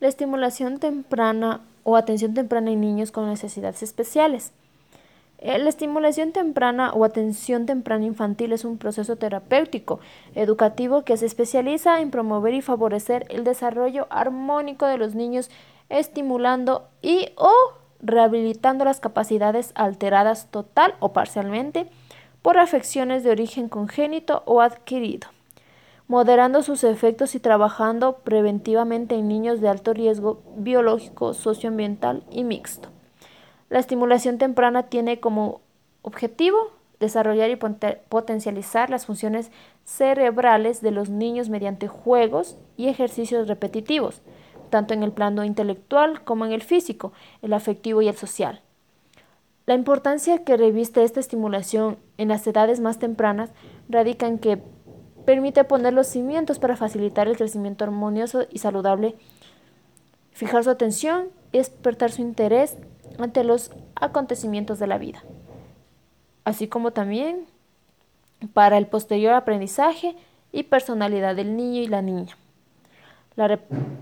la estimulación temprana o atención temprana en niños con necesidades especiales. Eh, la estimulación temprana o atención temprana infantil es un proceso terapéutico educativo que se especializa en promover y favorecer el desarrollo armónico de los niños, estimulando y o rehabilitando las capacidades alteradas total o parcialmente por afecciones de origen congénito o adquirido moderando sus efectos y trabajando preventivamente en niños de alto riesgo biológico, socioambiental y mixto. La estimulación temprana tiene como objetivo desarrollar y potencializar las funciones cerebrales de los niños mediante juegos y ejercicios repetitivos, tanto en el plano intelectual como en el físico, el afectivo y el social. La importancia que reviste esta estimulación en las edades más tempranas radica en que permite poner los cimientos para facilitar el crecimiento armonioso y saludable, fijar su atención y despertar su interés ante los acontecimientos de la vida, así como también para el posterior aprendizaje y personalidad del niño y la niña. La,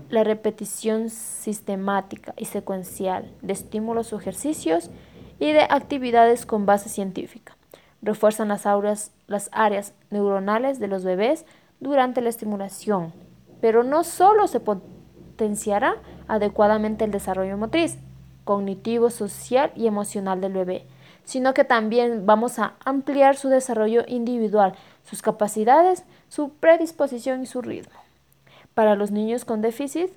la, repetición sistemática y secuencial de estímulos o ejercicios y de actividades con base científica. Refuerzan las, auras, las áreas neuronales de los bebés durante la estimulación, pero no solo se potenciará adecuadamente el desarrollo motriz, cognitivo, social y emocional del bebé, sino que también vamos a ampliar su desarrollo individual, sus capacidades, su predisposición y su ritmo. Para los niños con déficit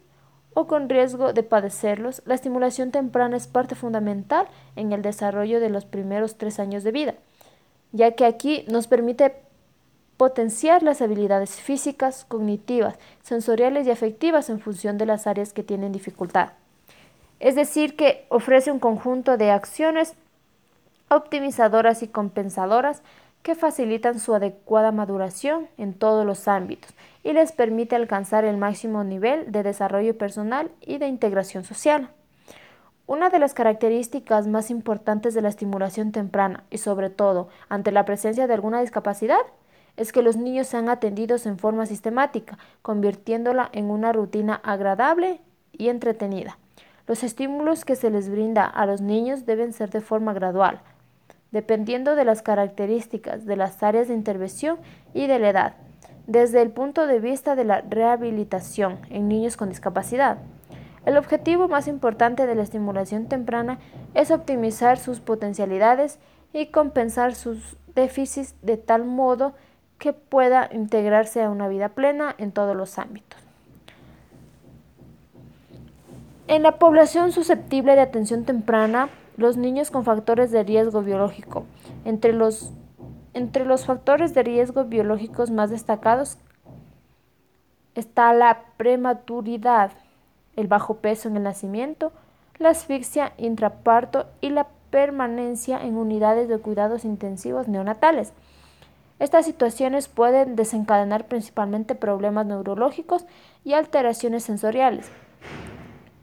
o con riesgo de padecerlos, la estimulación temprana es parte fundamental en el desarrollo de los primeros tres años de vida ya que aquí nos permite potenciar las habilidades físicas, cognitivas, sensoriales y afectivas en función de las áreas que tienen dificultad. Es decir, que ofrece un conjunto de acciones optimizadoras y compensadoras que facilitan su adecuada maduración en todos los ámbitos y les permite alcanzar el máximo nivel de desarrollo personal y de integración social. Una de las características más importantes de la estimulación temprana y sobre todo ante la presencia de alguna discapacidad es que los niños sean atendidos en forma sistemática, convirtiéndola en una rutina agradable y entretenida. Los estímulos que se les brinda a los niños deben ser de forma gradual, dependiendo de las características de las áreas de intervención y de la edad, desde el punto de vista de la rehabilitación en niños con discapacidad. El objetivo más importante de la estimulación temprana es optimizar sus potencialidades y compensar sus déficits de tal modo que pueda integrarse a una vida plena en todos los ámbitos. En la población susceptible de atención temprana, los niños con factores de riesgo biológico. Entre los, entre los factores de riesgo biológicos más destacados está la prematuridad, el bajo peso en el nacimiento, la asfixia intraparto y la permanencia en unidades de cuidados intensivos neonatales. Estas situaciones pueden desencadenar principalmente problemas neurológicos y alteraciones sensoriales.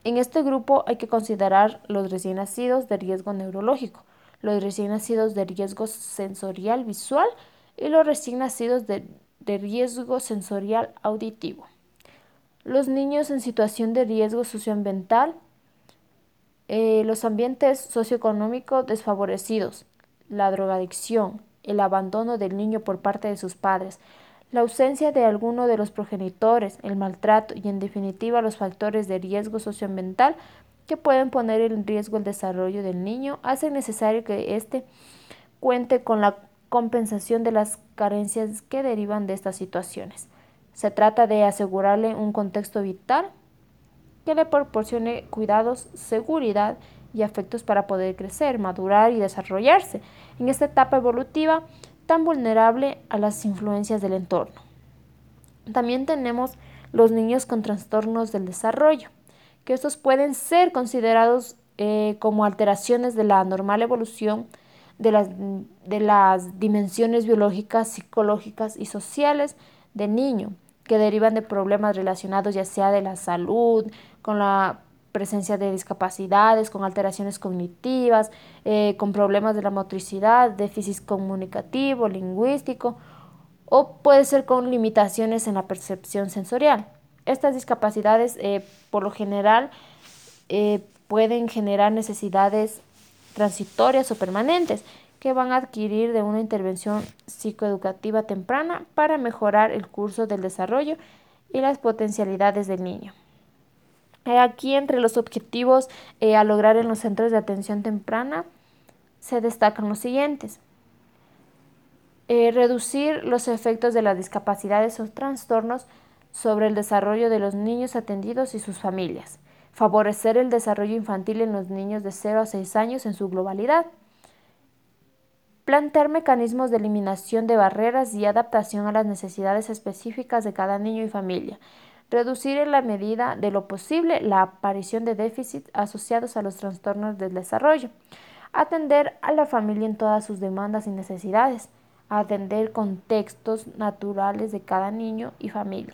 En este grupo hay que considerar los recién nacidos de riesgo neurológico, los recién nacidos de riesgo sensorial visual y los recién nacidos de, de riesgo sensorial auditivo. Los niños en situación de riesgo socioambiental, eh, los ambientes socioeconómicos desfavorecidos, la drogadicción, el abandono del niño por parte de sus padres, la ausencia de alguno de los progenitores, el maltrato y en definitiva los factores de riesgo socioambiental que pueden poner en riesgo el desarrollo del niño hacen necesario que éste cuente con la compensación de las carencias que derivan de estas situaciones. Se trata de asegurarle un contexto vital que le proporcione cuidados, seguridad y afectos para poder crecer, madurar y desarrollarse en esta etapa evolutiva tan vulnerable a las influencias del entorno. También tenemos los niños con trastornos del desarrollo, que estos pueden ser considerados eh, como alteraciones de la normal evolución de las, de las dimensiones biológicas, psicológicas y sociales del niño que derivan de problemas relacionados ya sea de la salud, con la presencia de discapacidades, con alteraciones cognitivas, eh, con problemas de la motricidad, déficit comunicativo, lingüístico, o puede ser con limitaciones en la percepción sensorial. Estas discapacidades, eh, por lo general, eh, pueden generar necesidades transitorias o permanentes que van a adquirir de una intervención psicoeducativa temprana para mejorar el curso del desarrollo y las potencialidades del niño. Aquí entre los objetivos a lograr en los centros de atención temprana se destacan los siguientes. Eh, reducir los efectos de las discapacidades o trastornos sobre el desarrollo de los niños atendidos y sus familias. Favorecer el desarrollo infantil en los niños de 0 a 6 años en su globalidad. Plantear mecanismos de eliminación de barreras y adaptación a las necesidades específicas de cada niño y familia. Reducir en la medida de lo posible la aparición de déficits asociados a los trastornos del desarrollo atender a la familia en todas sus demandas y necesidades, atender contextos naturales de cada niño y familia.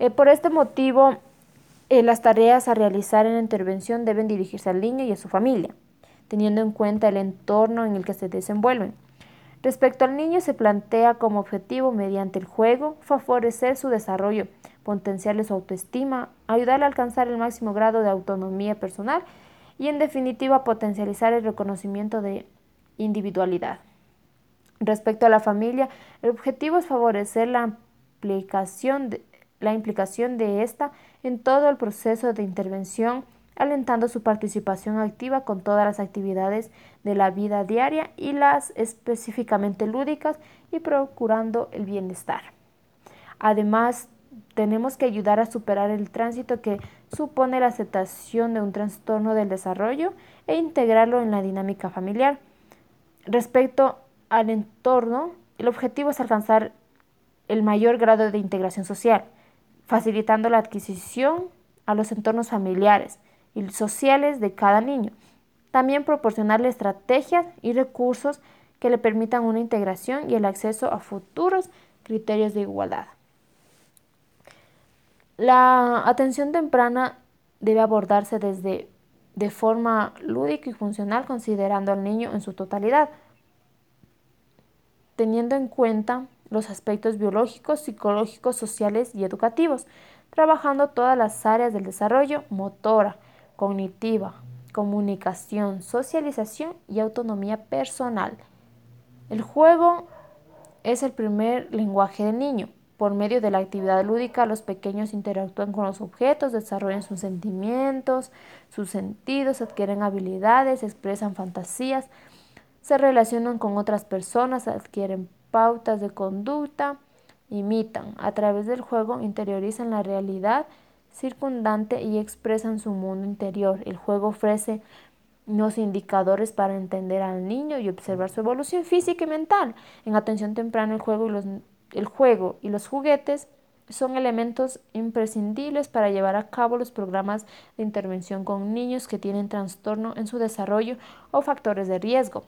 Eh, por este motivo, eh, las tareas a realizar en la intervención deben dirigirse al niño y a su familia, teniendo en cuenta el entorno en el que se desenvuelven. Respecto al niño, se plantea como objetivo, mediante el juego, favorecer su desarrollo, potenciarle su autoestima, ayudarle a alcanzar el máximo grado de autonomía personal y en definitiva potencializar el reconocimiento de individualidad. Respecto a la familia, el objetivo es favorecer la implicación de, la implicación de esta en todo el proceso de intervención, alentando su participación activa con todas las actividades de la vida diaria y las específicamente lúdicas y procurando el bienestar. Además, tenemos que ayudar a superar el tránsito que supone la aceptación de un trastorno del desarrollo e integrarlo en la dinámica familiar. Respecto al entorno, el objetivo es alcanzar el mayor grado de integración social, facilitando la adquisición a los entornos familiares y sociales de cada niño. También proporcionarle estrategias y recursos que le permitan una integración y el acceso a futuros criterios de igualdad. La atención temprana debe abordarse desde de forma lúdica y funcional considerando al niño en su totalidad, teniendo en cuenta los aspectos biológicos, psicológicos, sociales y educativos, trabajando todas las áreas del desarrollo motora, cognitiva, comunicación, socialización y autonomía personal. El juego es el primer lenguaje del niño. Por medio de la actividad lúdica, los pequeños interactúan con los objetos, desarrollan sus sentimientos, sus sentidos, adquieren habilidades, expresan fantasías, se relacionan con otras personas, adquieren pautas de conducta, imitan. A través del juego interiorizan la realidad circundante y expresan su mundo interior. El juego ofrece unos indicadores para entender al niño y observar su evolución física y mental. En atención temprana, el juego y los el juego y los juguetes son elementos imprescindibles para llevar a cabo los programas de intervención con niños que tienen trastorno en su desarrollo o factores de riesgo.